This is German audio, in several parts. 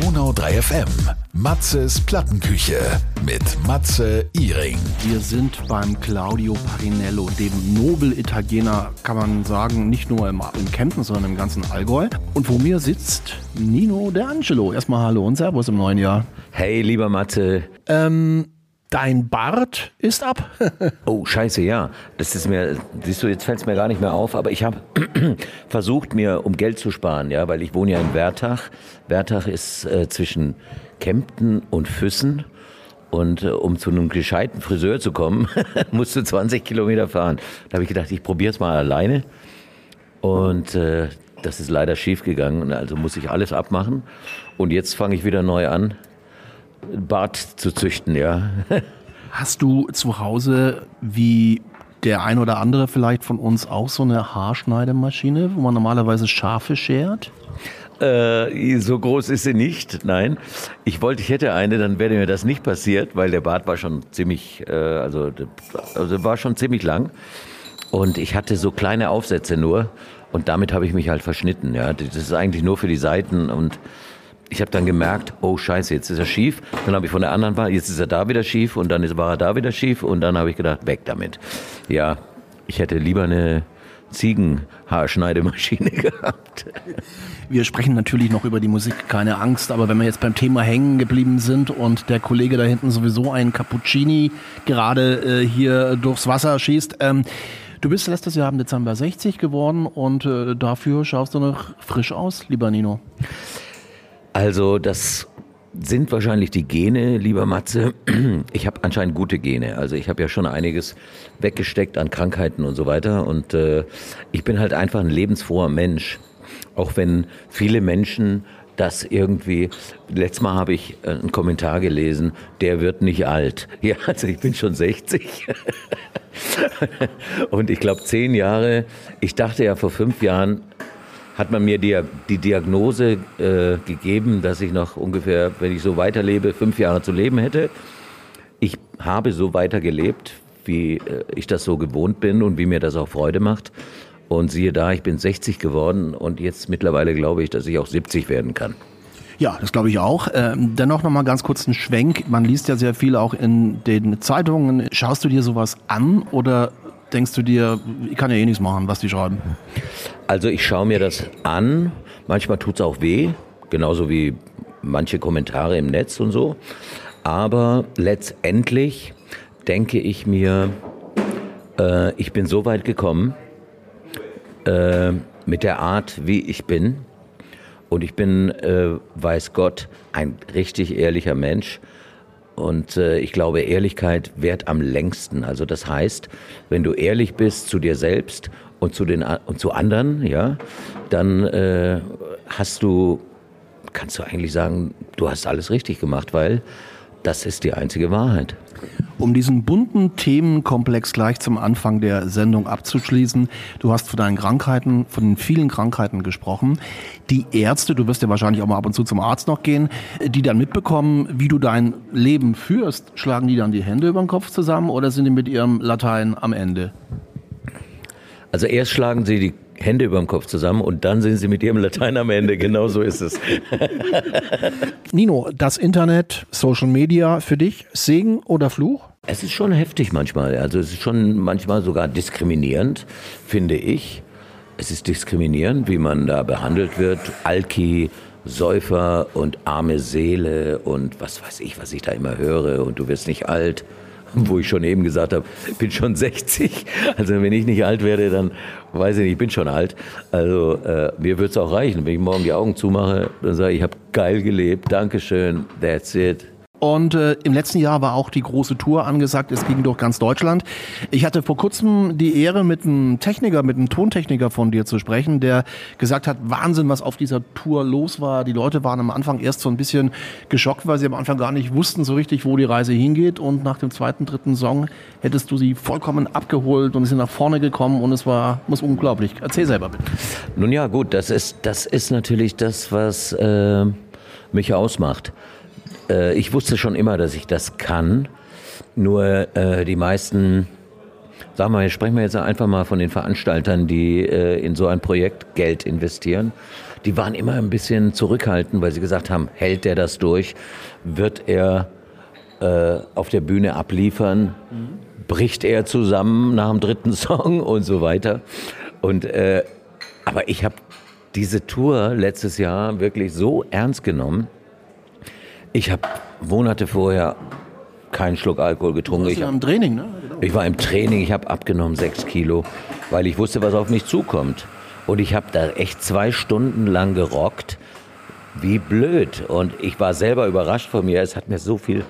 Donau 3 FM. Matzes Plattenküche mit Matze Iring. Wir sind beim Claudio Parinello, dem Nobel-Italiener, kann man sagen, nicht nur im, in Kempten, sondern im ganzen Allgäu. Und vor mir sitzt Nino De Angelo. Erstmal Hallo und Servus im neuen Jahr. Hey, lieber Matze. Ähm, Dein Bart ist ab. oh, scheiße, ja. Das ist mir, siehst du, jetzt fällt es mir gar nicht mehr auf, aber ich habe versucht, mir um Geld zu sparen, ja, weil ich wohne ja in Wertach. Wertach ist äh, zwischen Kempten und Füssen. Und äh, um zu einem gescheiten Friseur zu kommen, musst du 20 Kilometer fahren. Da habe ich gedacht, ich probiere es mal alleine. Und äh, das ist leider schief gegangen. Also muss ich alles abmachen. Und jetzt fange ich wieder neu an Bart zu züchten, ja. Hast du zu Hause wie der ein oder andere vielleicht von uns auch so eine Haarschneidemaschine, wo man normalerweise Schafe schert? Äh, so groß ist sie nicht, nein. Ich wollte, ich hätte eine, dann wäre mir das nicht passiert, weil der Bart war schon ziemlich, äh, also, also war schon ziemlich lang. Und ich hatte so kleine Aufsätze nur und damit habe ich mich halt verschnitten. Ja, das ist eigentlich nur für die Seiten und ich habe dann gemerkt, oh scheiße, jetzt ist er schief. Dann habe ich von der anderen Wahl, jetzt ist er da wieder schief und dann war er da wieder schief und dann habe ich gedacht, weg damit. Ja, ich hätte lieber eine Ziegenhaarschneidemaschine gehabt. Wir sprechen natürlich noch über die Musik, keine Angst, aber wenn wir jetzt beim Thema hängen geblieben sind und der Kollege da hinten sowieso einen Cappuccini gerade äh, hier durchs Wasser schießt, ähm, Du bist letztes Jahr im Dezember 60 geworden und äh, dafür schaust du noch frisch aus, lieber Nino. Also das sind wahrscheinlich die Gene, lieber Matze. Ich habe anscheinend gute Gene. Also ich habe ja schon einiges weggesteckt an Krankheiten und so weiter. Und äh, ich bin halt einfach ein lebensfroher Mensch. Auch wenn viele Menschen das irgendwie, letztes Mal habe ich einen Kommentar gelesen, der wird nicht alt. Ja, also ich bin schon 60. und ich glaube zehn Jahre, ich dachte ja vor fünf Jahren, hat man mir die, die Diagnose äh, gegeben, dass ich noch ungefähr, wenn ich so weiterlebe, fünf Jahre zu leben hätte. Ich habe so weitergelebt, wie äh, ich das so gewohnt bin und wie mir das auch Freude macht. Und siehe da, ich bin 60 geworden und jetzt mittlerweile glaube ich, dass ich auch 70 werden kann. Ja, das glaube ich auch. Ähm, dennoch noch mal ganz kurz ein Schwenk. Man liest ja sehr viel auch in den Zeitungen. Schaust du dir sowas an oder denkst du dir, ich kann ja eh nichts machen, was die schreiben? Also ich schaue mir das an. Manchmal tut es auch weh, genauso wie manche Kommentare im Netz und so. Aber letztendlich denke ich mir, äh, ich bin so weit gekommen äh, mit der Art, wie ich bin. Und ich bin, äh, weiß Gott, ein richtig ehrlicher Mensch. Und äh, ich glaube, Ehrlichkeit währt am längsten. Also das heißt, wenn du ehrlich bist zu dir selbst und zu den und zu anderen, ja, dann äh, hast du, kannst du eigentlich sagen, du hast alles richtig gemacht, weil das ist die einzige Wahrheit. Um diesen bunten Themenkomplex gleich zum Anfang der Sendung abzuschließen, du hast von deinen Krankheiten, von den vielen Krankheiten gesprochen. Die Ärzte, du wirst ja wahrscheinlich auch mal ab und zu zum Arzt noch gehen, die dann mitbekommen, wie du dein Leben führst, schlagen die dann die Hände über den Kopf zusammen oder sind die mit ihrem Latein am Ende? Also erst schlagen sie die Hände über dem Kopf zusammen und dann sind sie mit ihrem Latein am Ende. Genau so ist es. Nino, das Internet, Social Media für dich, Segen oder Fluch? Es ist schon heftig manchmal. Also es ist schon manchmal sogar diskriminierend, finde ich. Es ist diskriminierend, wie man da behandelt wird. Alki, Säufer und arme Seele und was weiß ich, was ich da immer höre und du wirst nicht alt wo ich schon eben gesagt habe, bin schon 60. Also wenn ich nicht alt werde, dann weiß ich nicht, ich bin schon alt. Also äh, mir wird es auch reichen. Wenn ich morgen die Augen zumache, dann sage ich, ich habe geil gelebt, Dankeschön, that's it. Und äh, im letzten Jahr war auch die große Tour angesagt. Es ging durch ganz Deutschland. Ich hatte vor kurzem die Ehre, mit einem Techniker, mit einem Tontechniker von dir zu sprechen, der gesagt hat, Wahnsinn, was auf dieser Tour los war. Die Leute waren am Anfang erst so ein bisschen geschockt, weil sie am Anfang gar nicht wussten so richtig, wo die Reise hingeht. Und nach dem zweiten, dritten Song hättest du sie vollkommen abgeholt und sind nach vorne gekommen und es war, muss unglaublich. Erzähl selber bitte. Nun ja, gut, das ist, das ist natürlich das, was äh, mich ausmacht. Äh, ich wusste schon immer, dass ich das kann. Nur äh, die meisten, sagen wir, sprechen wir jetzt einfach mal von den Veranstaltern, die äh, in so ein Projekt Geld investieren. die waren immer ein bisschen zurückhaltend, weil sie gesagt haben, hält der das durch? Wird er äh, auf der Bühne abliefern? Bricht er zusammen nach dem dritten Song und so weiter? Und äh, aber ich habe diese Tour letztes Jahr wirklich so ernst genommen. Ich habe Monate vorher keinen Schluck Alkohol getrunken. Ich, ja im Training, ne? Genau. ich war im Training, ich habe abgenommen sechs Kilo, weil ich wusste, was auf mich zukommt. Und ich habe da echt zwei Stunden lang gerockt, wie blöd. Und ich war selber überrascht von mir. Es hat mir so viel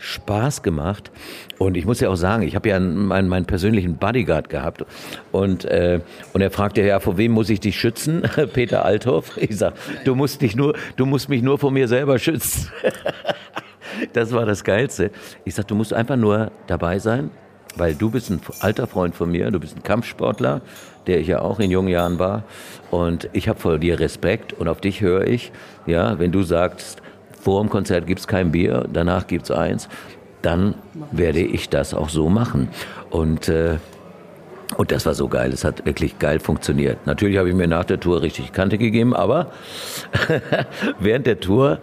Spaß gemacht. Und ich muss ja auch sagen, ich habe ja meinen, meinen persönlichen Bodyguard gehabt. Und, äh, und er fragte, ja, vor wem muss ich dich schützen? Peter Althoff. Ich sag, du musst dich nur, du musst mich nur vor mir selber schützen. Das war das Geilste. Ich sag, du musst einfach nur dabei sein, weil du bist ein alter Freund von mir, du bist ein Kampfsportler, der ich ja auch in jungen Jahren war. Und ich habe vor dir Respekt und auf dich höre ich. Ja, wenn du sagst, vor dem Konzert gibt's kein Bier, danach gibt's eins, dann werde ich das auch so machen. Und äh, und das war so geil. Es hat wirklich geil funktioniert. Natürlich habe ich mir nach der Tour richtig Kante gegeben, aber während der Tour,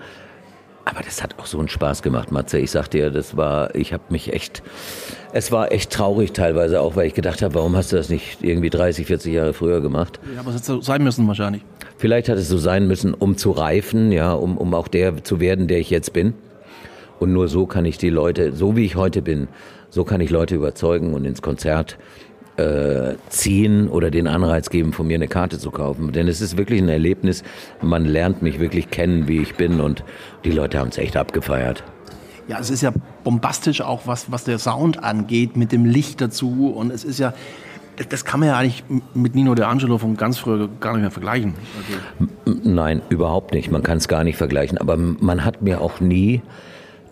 aber das hat auch so einen Spaß gemacht, Matze. Ich sag dir, das war, ich habe mich echt, es war echt traurig teilweise auch, weil ich gedacht habe, warum hast du das nicht irgendwie 30, 40 Jahre früher gemacht? Ja, aber es hätte so sein müssen wahrscheinlich. Vielleicht hat es so sein müssen, um zu reifen, ja, um, um auch der zu werden, der ich jetzt bin. Und nur so kann ich die Leute, so wie ich heute bin, so kann ich Leute überzeugen und ins Konzert äh, ziehen oder den Anreiz geben, von mir eine Karte zu kaufen. Denn es ist wirklich ein Erlebnis. Man lernt mich wirklich kennen, wie ich bin und die Leute haben es echt abgefeiert. Ja, es ist ja bombastisch auch, was, was der Sound angeht, mit dem Licht dazu. Und es ist ja, das, kann man ja eigentlich mit Nino De Angelo von ganz früher gar nicht mehr vergleichen. Also, Nein, überhaupt nicht. Man kann es gar nicht vergleichen. Aber man hat mir auch nie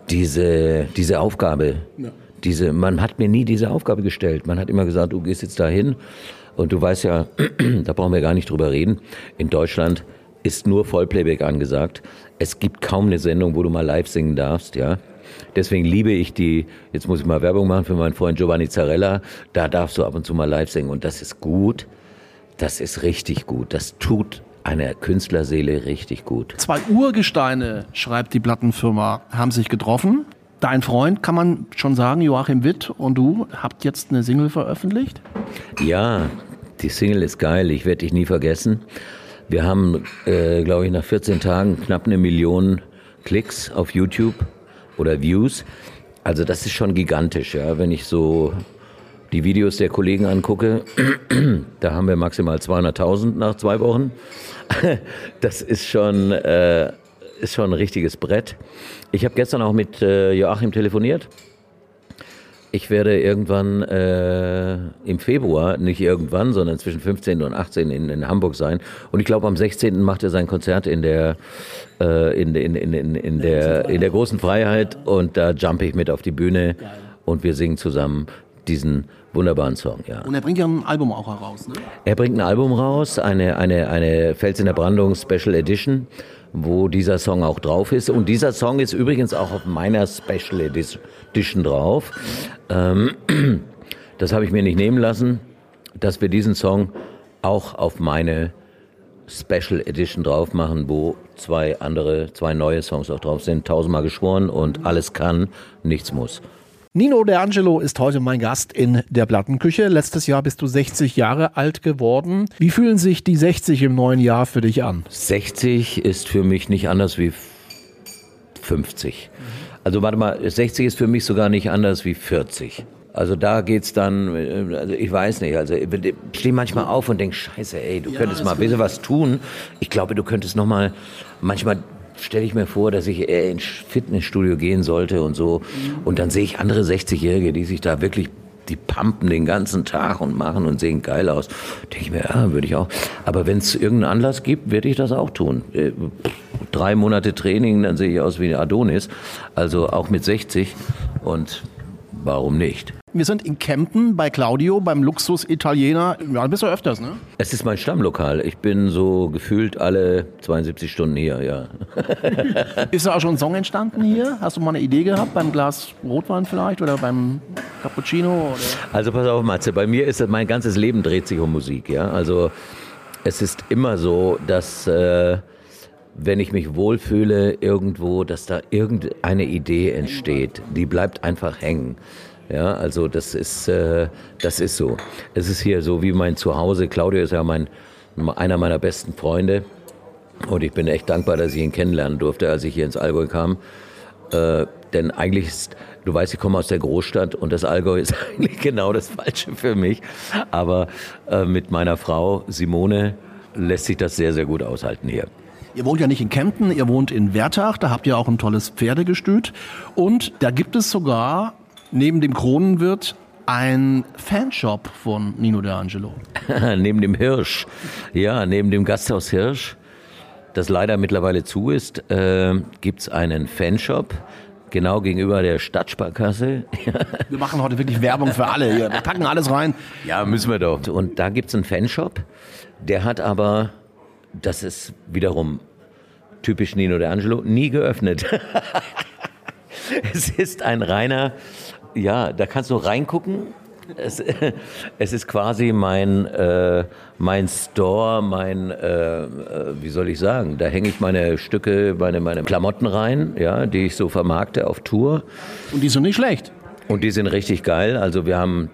diese, diese Aufgabe, Ja. Diese, man hat mir nie diese Aufgabe gestellt. Man hat immer gesagt, du gehst jetzt dahin und du weißt ja, da brauchen wir gar nicht drüber reden. In Deutschland ist nur Vollplayback angesagt. Es gibt kaum eine Sendung, wo du mal live singen darfst, ja. Deswegen liebe ich die, jetzt muss ich mal Werbung machen für meinen Freund Giovanni Zarella, da darfst du ab und zu mal live singen und das ist gut. Das ist richtig gut. Das tut einer Künstlerseele richtig gut. zwei Urgesteine, schreibt die Plattenfirma, haben sich getroffen. Dein Freund, kann man schon sagen, Joachim Witt und du habt jetzt eine Single veröffentlicht. Ja, die Single ist geil, ich werde dich nie vergessen. Wir haben, äh, glaube ich, nach 14 Tagen knapp eine Million Klicks auf YouTube oder Views. Also das ist schon gigantisch, ja. Wenn ich so die Videos der Kollegen angucke, da haben wir maximal 200.000 nach zwei Wochen. Das ist schon, äh, ist schon ein richtiges Brett. Ich habe gestern auch mit äh, Joachim telefoniert. Ich werde irgendwann äh, im Februar, nicht irgendwann, sondern zwischen 15. und 18. in, in Hamburg sein. Und ich glaube, am 16. macht er sein Konzert in der, äh, in, in, in, in, in, der, in der großen Freiheit. Und da jump ich mit auf die Bühne und wir singen zusammen diesen wunderbaren Song. Ja. Und er bringt ja ein Album auch heraus. Ne? Er bringt ein Album raus, eine, eine, eine Fels in der Brandung Special Edition, wo dieser Song auch drauf ist. Und dieser Song ist übrigens auch auf meiner Special Edition drauf. Ähm, das habe ich mir nicht nehmen lassen, dass wir diesen Song auch auf meine Special Edition drauf machen, wo zwei andere, zwei neue Songs auch drauf sind. Tausendmal geschworen und alles kann, nichts muss. Nino De Angelo ist heute mein Gast in der Plattenküche. Letztes Jahr bist du 60 Jahre alt geworden. Wie fühlen sich die 60 im neuen Jahr für dich an? 60 ist für mich nicht anders wie 50. Also warte mal, 60 ist für mich sogar nicht anders wie 40. Also da geht's dann, also ich weiß nicht, also ich stehe manchmal auf und denke, scheiße, ey, du könntest mal ein bisschen was tun. Ich glaube, du könntest noch mal, manchmal stelle ich mir vor, dass ich eher ins Fitnessstudio gehen sollte und so. Und dann sehe ich andere 60-Jährige, die sich da wirklich die pumpen den ganzen Tag und machen und sehen geil aus. Denke ich mir, ja, würde ich auch. Aber wenn es irgendeinen Anlass gibt, werde ich das auch tun. Äh, Drei Monate Training, dann sehe ich aus wie Adonis. Also auch mit 60. Und warum nicht? Wir sind in Kempten bei Claudio, beim Luxus-Italiener. Ja, da bist du öfters, ne? Es ist mein Stammlokal. Ich bin so gefühlt alle 72 Stunden hier, ja. Ist da auch schon ein Song entstanden hier? Hast du mal eine Idee gehabt beim Glas Rotwein vielleicht oder beim Cappuccino? Oder? Also pass auf, Matze, bei mir ist mein ganzes Leben dreht sich um Musik, ja. Also es ist immer so, dass äh, wenn ich mich wohlfühle irgendwo, dass da irgendeine Idee entsteht. Die bleibt einfach hängen. Ja, also das ist, äh, das ist so. Es ist hier so wie mein Zuhause. Claudio ist ja mein, einer meiner besten Freunde. Und ich bin echt dankbar, dass ich ihn kennenlernen durfte, als ich hier ins Allgäu kam. Äh, denn eigentlich ist, du weißt, ich komme aus der Großstadt und das Allgäu ist eigentlich genau das Falsche für mich. Aber äh, mit meiner Frau Simone lässt sich das sehr, sehr gut aushalten hier. Ihr wohnt ja nicht in Kempten, ihr wohnt in Wertach, da habt ihr auch ein tolles Pferdegestüt. Und da gibt es sogar neben dem Kronenwirt ein Fanshop von Nino De Angelo. neben dem Hirsch, ja, neben dem Gasthaus Hirsch, das leider mittlerweile zu ist, äh, gibt es einen Fanshop genau gegenüber der Stadtsparkasse. wir machen heute wirklich Werbung für alle hier. Wir packen alles rein. Ja, müssen wir doch. Und da gibt es einen Fanshop, der hat aber das ist wiederum typisch Nino De Angelo, nie geöffnet. es ist ein reiner, ja, da kannst du reingucken. Es, es ist quasi mein, äh, mein Store, mein, äh, äh, wie soll ich sagen, da hänge ich meine Stücke, meine, meine Klamotten rein, ja, die ich so vermarkte auf Tour. Und die sind nicht schlecht. Und die sind richtig geil. Also wir haben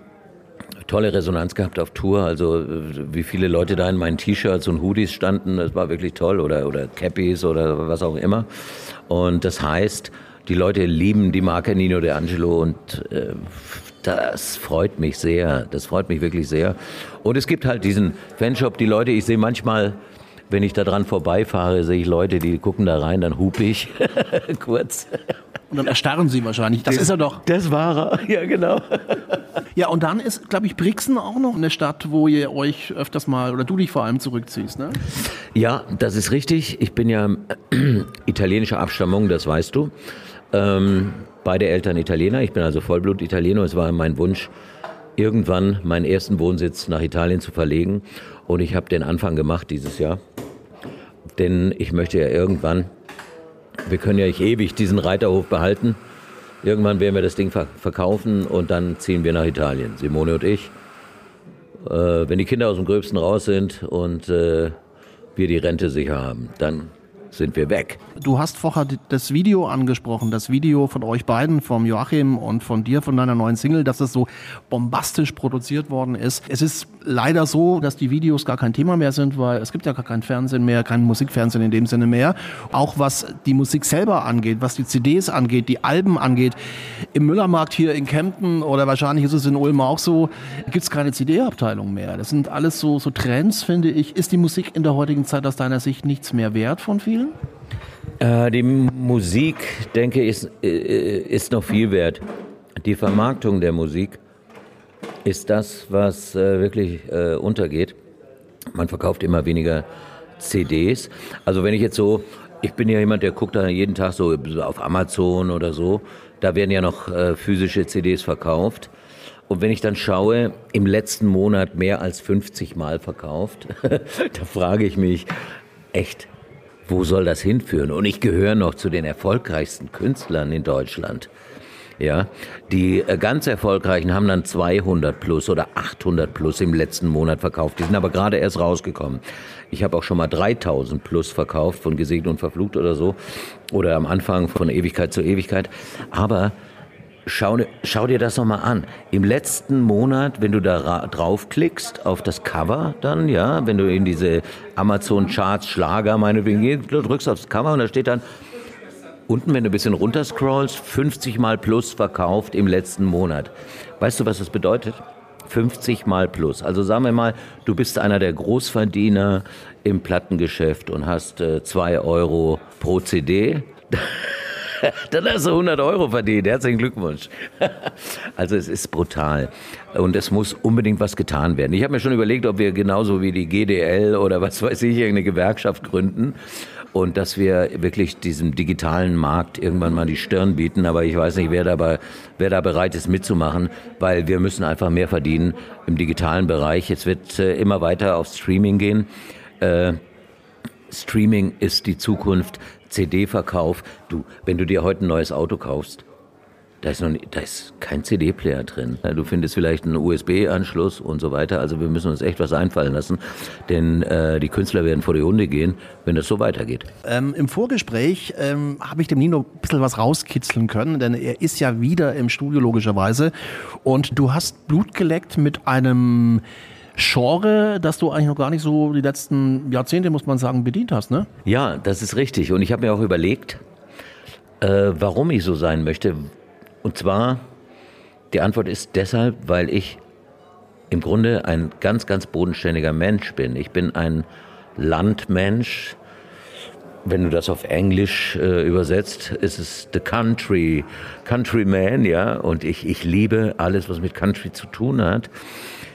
tolle Resonanz gehabt auf Tour. Also äh, wie viele Leute da in meinen T-Shirts und Hoodies standen, das war wirklich toll. Oder, oder Cappies oder was auch immer. Und das heißt, die Leute lieben die Marke Nino De Angelo und äh, das freut mich sehr. Das freut mich wirklich sehr. Und es gibt halt diesen Fanshop, die Leute, ich sehe manchmal, wenn ich da dran vorbeifahre, sehe ich Leute, die gucken da rein, dann hupe ich kurz. Und dann erstarren sie wahrscheinlich. Das, das ist er doch. Das war er, ja genau. Ja, und dann ist, glaube ich, Brixen auch noch eine Stadt, wo ihr euch öfters mal, oder du dich vor allem zurückziehst, ne? Ja, das ist richtig. Ich bin ja italienischer Abstammung, das weißt du. Ähm, beide Eltern Italiener. Ich bin also Vollblut-Italiener. Es war mein Wunsch, irgendwann meinen ersten Wohnsitz nach Italien zu verlegen. Und ich habe den Anfang gemacht dieses Jahr. Denn ich möchte ja irgendwann wir können ja nicht ewig diesen Reiterhof behalten. Irgendwann werden wir das Ding verkaufen und dann ziehen wir nach Italien, Simone und ich. Äh, wenn die Kinder aus dem Gröbsten raus sind und äh, wir die Rente sicher haben, dann sind wir weg. Du hast vorher das Video angesprochen, das Video von euch beiden, vom Joachim und von dir, von deiner neuen Single, dass es so bombastisch produziert worden ist. Es ist leider so, dass die Videos gar kein Thema mehr sind, weil es gibt ja gar kein Fernsehen mehr, kein Musikfernsehen in dem Sinne mehr. Auch was die Musik selber angeht, was die CDs angeht, die Alben angeht. Im Müllermarkt hier in Kempten oder wahrscheinlich ist es in Ulm auch so, gibt es keine CD-Abteilung mehr. Das sind alles so, so Trends, finde ich. Ist die Musik in der heutigen Zeit aus deiner Sicht nichts mehr wert von vielen? Äh, die Musik, denke ich, ist, äh, ist noch viel wert. Die Vermarktung der Musik ist das, was äh, wirklich äh, untergeht. Man verkauft immer weniger CDs. Also wenn ich jetzt so, ich bin ja jemand, der guckt da jeden Tag so auf Amazon oder so, da werden ja noch äh, physische CDs verkauft. Und wenn ich dann schaue, im letzten Monat mehr als 50 Mal verkauft, da frage ich mich, echt, wo soll das hinführen? Und ich gehöre noch zu den erfolgreichsten Künstlern in Deutschland. Ja, die äh, ganz erfolgreichen haben dann 200 plus oder 800 plus im letzten Monat verkauft. Die sind aber gerade erst rausgekommen. Ich habe auch schon mal 3000 plus verkauft von Gesegnet und Verflucht oder so. Oder am Anfang von Ewigkeit zu Ewigkeit. Aber Schau, schau, dir das nochmal an. Im letzten Monat, wenn du da draufklickst auf das Cover dann, ja, wenn du in diese Amazon Charts Schlager meinetwegen gehst, du drückst aufs Cover und da steht dann unten, wenn du ein bisschen runterscrollst, 50 mal plus verkauft im letzten Monat. Weißt du, was das bedeutet? 50 mal plus. Also sagen wir mal, du bist einer der Großverdiener im Plattengeschäft und hast 2 äh, Euro pro CD. Dann hast du 100 Euro verdient. Herzlichen Glückwunsch. Also es ist brutal. Und es muss unbedingt was getan werden. Ich habe mir schon überlegt, ob wir genauso wie die GDL oder was weiß ich, eine Gewerkschaft gründen. Und dass wir wirklich diesem digitalen Markt irgendwann mal die Stirn bieten. Aber ich weiß nicht, wer, dabei, wer da bereit ist mitzumachen, weil wir müssen einfach mehr verdienen im digitalen Bereich. Es wird äh, immer weiter auf Streaming gehen. Äh, Streaming ist die Zukunft. CD-Verkauf. Du, wenn du dir heute ein neues Auto kaufst, da ist, noch nie, da ist kein CD-Player drin. Du findest vielleicht einen USB-Anschluss und so weiter. Also wir müssen uns echt was einfallen lassen, denn äh, die Künstler werden vor die Hunde gehen, wenn das so weitergeht. Ähm, Im Vorgespräch ähm, habe ich dem Nino ein bisschen was rauskitzeln können, denn er ist ja wieder im Studio logischerweise. Und du hast Blut geleckt mit einem Genre, das du eigentlich noch gar nicht so die letzten Jahrzehnte, muss man sagen, bedient hast, ne? Ja, das ist richtig. Und ich habe mir auch überlegt, äh, warum ich so sein möchte. Und zwar, die Antwort ist deshalb, weil ich im Grunde ein ganz, ganz bodenständiger Mensch bin. Ich bin ein Landmensch. Wenn du das auf Englisch äh, übersetzt, ist es the country, countryman, ja. Und ich, ich liebe alles, was mit Country zu tun hat.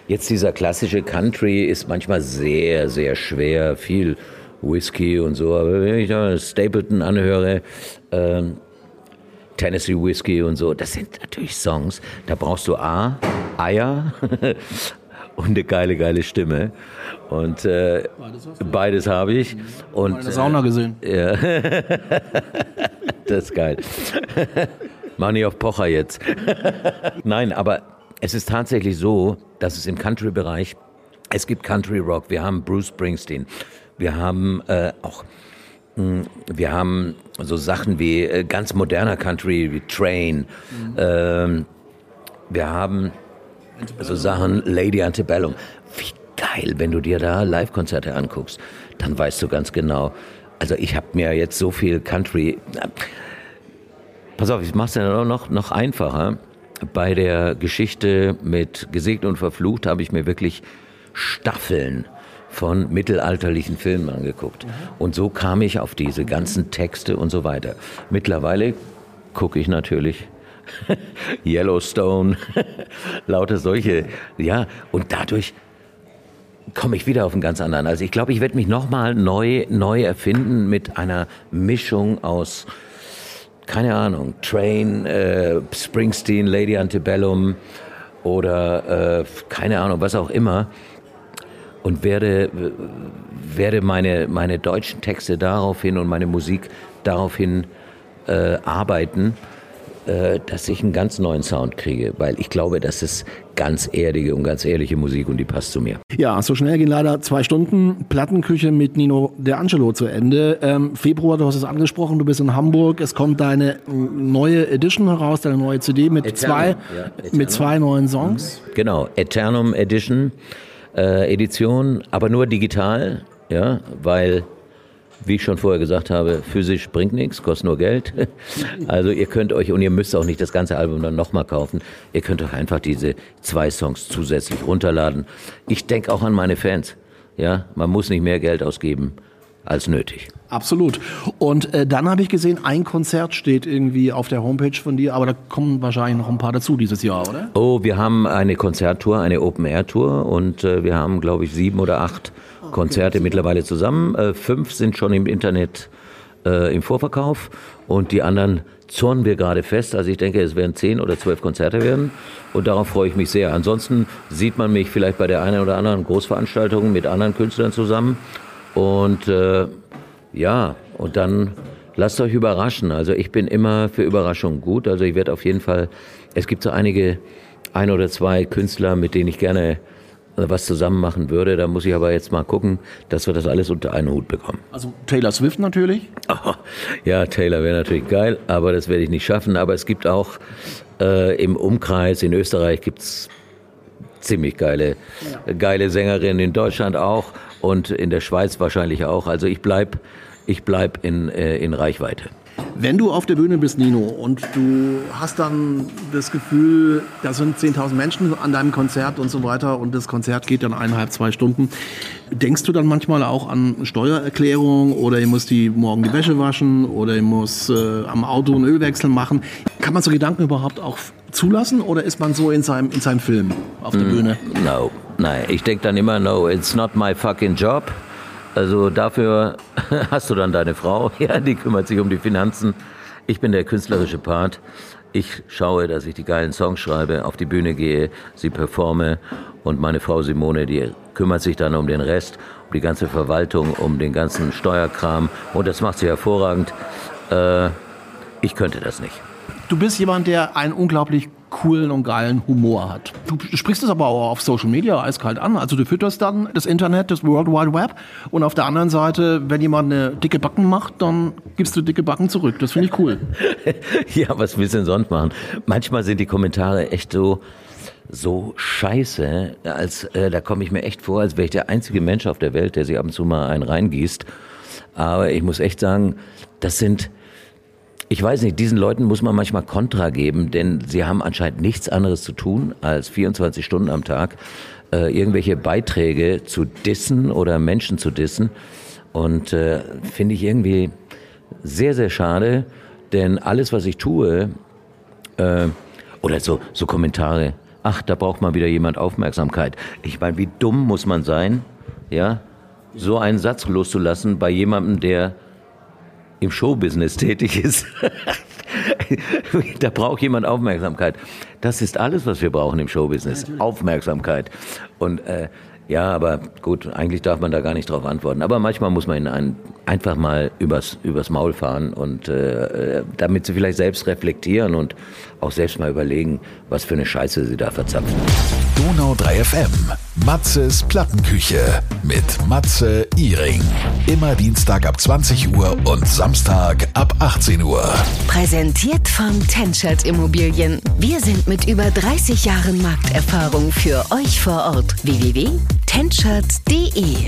Jetzt dieser klassische Country ist manchmal sehr, sehr schwer, viel Whisky und so. Aber wenn ich da Stapleton anhöre, ähm, Tennessee Whiskey und so. Das sind natürlich Songs, da brauchst du A, Eier und eine geile, geile Stimme. Und äh, beides, habe ich. Mhm. Und, Meine Sauna gesehen. Äh, ja. das ist geil. Mach nicht auf Pocher jetzt. Nein, aber es ist tatsächlich so, dass es im Country-Bereich, es gibt Country Rock, wir haben Bruce Springsteen, wir haben äh, auch hm, wir haben so Sachen wie äh, ganz moderner Country, wie Train. Mhm. Ähm, wir haben so Sachen Lady Antebellum. Wie geil, wenn du dir da Live-Konzerte anguckst, dann weißt du ganz genau. Also ich habe mir jetzt so viel Country. Pass auf, ich mach's ja noch, noch einfacher. Bei der Geschichte mit Gesegnet und Verflucht habe ich mir wirklich Staffeln von mittelalterlichen Filmen angeguckt. Mhm. Und so kam ich auf diese ganzen Texte und so weiter. Mittlerweile gucke ich natürlich Yellowstone, lauter solche, ja, und dadurch komme ich wieder auf einen ganz anderen. Also ich glaube, ich werde mich nochmal neu, neu erfinden mit einer Mischung aus, keine Ahnung, Train, äh, Springsteen, Lady Antebellum oder äh, keine Ahnung, was auch immer. Und werde, werde meine, meine deutschen Texte daraufhin und meine Musik daraufhin äh, arbeiten, dass ich einen ganz neuen Sound kriege, weil ich glaube, das ist ganz erdige und ganz ehrliche Musik und die passt zu mir. Ja, so schnell gehen leider zwei Stunden Plattenküche mit Nino De Angelo zu Ende. Ähm, Februar, du hast es angesprochen, du bist in Hamburg, es kommt deine neue Edition heraus, deine neue CD mit, zwei, ja, mit zwei neuen Songs. Genau, Eternum Edition äh, Edition, aber nur digital, ja, weil, wie ich schon vorher gesagt habe, physisch bringt nichts, kostet nur Geld. Also ihr könnt euch, und ihr müsst auch nicht das ganze Album dann nochmal kaufen, ihr könnt euch einfach diese zwei Songs zusätzlich runterladen. Ich denke auch an meine Fans. Ja, man muss nicht mehr Geld ausgeben als nötig. Absolut. Und äh, dann habe ich gesehen, ein Konzert steht irgendwie auf der Homepage von dir, aber da kommen wahrscheinlich noch ein paar dazu dieses Jahr, oder? Oh, wir haben eine Konzerttour, eine Open-Air-Tour und äh, wir haben, glaube ich, sieben oder acht. Konzerte mittlerweile zusammen. Äh, fünf sind schon im Internet äh, im Vorverkauf und die anderen zurren wir gerade fest. Also ich denke, es werden zehn oder zwölf Konzerte werden und darauf freue ich mich sehr. Ansonsten sieht man mich vielleicht bei der einen oder anderen Großveranstaltung mit anderen Künstlern zusammen und äh, ja, und dann lasst euch überraschen. Also ich bin immer für Überraschungen gut. Also ich werde auf jeden Fall, es gibt so einige, ein oder zwei Künstler, mit denen ich gerne was zusammen machen würde. Da muss ich aber jetzt mal gucken, dass wir das alles unter einen Hut bekommen. Also Taylor Swift natürlich? Oh, ja, Taylor wäre natürlich geil, aber das werde ich nicht schaffen. Aber es gibt auch äh, im Umkreis, in Österreich gibt es ziemlich geile, ja. geile Sängerinnen, in Deutschland auch und in der Schweiz wahrscheinlich auch. Also ich bleib, ich bleib in, äh, in Reichweite. Wenn du auf der Bühne bist, Nino, und du hast dann das Gefühl, da sind 10.000 Menschen an deinem Konzert und so weiter und das Konzert geht dann eineinhalb, zwei Stunden, denkst du dann manchmal auch an Steuererklärung oder ihr müsst die morgen die Wäsche waschen oder ihr muss äh, am Auto einen Ölwechsel machen? Kann man so Gedanken überhaupt auch zulassen oder ist man so in seinem, in seinem Film auf der mm, Bühne? No, nein, ich denke dann immer, no, it's not my fucking job. Also dafür hast du dann deine Frau, ja, die kümmert sich um die Finanzen. Ich bin der künstlerische Part. Ich schaue, dass ich die geilen Songs schreibe, auf die Bühne gehe, sie performe und meine Frau Simone, die kümmert sich dann um den Rest, um die ganze Verwaltung, um den ganzen Steuerkram und das macht sie hervorragend. Äh, ich könnte das nicht. Du bist jemand, der einen unglaublich coolen und geilen Humor hat. Du sprichst es aber auch auf Social Media eiskalt an. Also du fütterst dann das Internet, das World Wide Web und auf der anderen Seite, wenn jemand eine dicke Backen macht, dann gibst du dicke Backen zurück. Das finde ich cool. ja, was willst du denn sonst machen? Manchmal sind die Kommentare echt so so scheiße, als äh, da komme ich mir echt vor, als wäre ich der einzige Mensch auf der Welt, der sich ab und zu mal einen reingießt. Aber ich muss echt sagen, das sind ich weiß nicht, diesen Leuten muss man manchmal Kontra geben, denn sie haben anscheinend nichts anderes zu tun, als 24 Stunden am Tag äh, irgendwelche Beiträge zu dissen oder Menschen zu dissen. Und äh, finde ich irgendwie sehr, sehr schade, denn alles, was ich tue, äh, oder so, so Kommentare, ach, da braucht mal wieder jemand Aufmerksamkeit. Ich meine, wie dumm muss man sein, ja, so einen Satz loszulassen bei jemandem, der im Showbusiness tätig ist. da braucht jemand Aufmerksamkeit. Das ist alles, was wir brauchen im Showbusiness. Aufmerksamkeit. Und äh, ja, aber gut, eigentlich darf man da gar nicht drauf antworten. Aber manchmal muss man ihnen einfach mal übers, übers Maul fahren und äh, damit sie vielleicht selbst reflektieren und auch selbst mal überlegen, was für eine Scheiße sie da verzapfen. Donau 3 FM. Matzes Plattenküche mit Matze Iring. Immer Dienstag ab 20 Uhr und Samstag ab 18 Uhr. Präsentiert von Tenschert Immobilien. Wir sind mit über 30 Jahren Markterfahrung für euch vor Ort. www.tenschert.de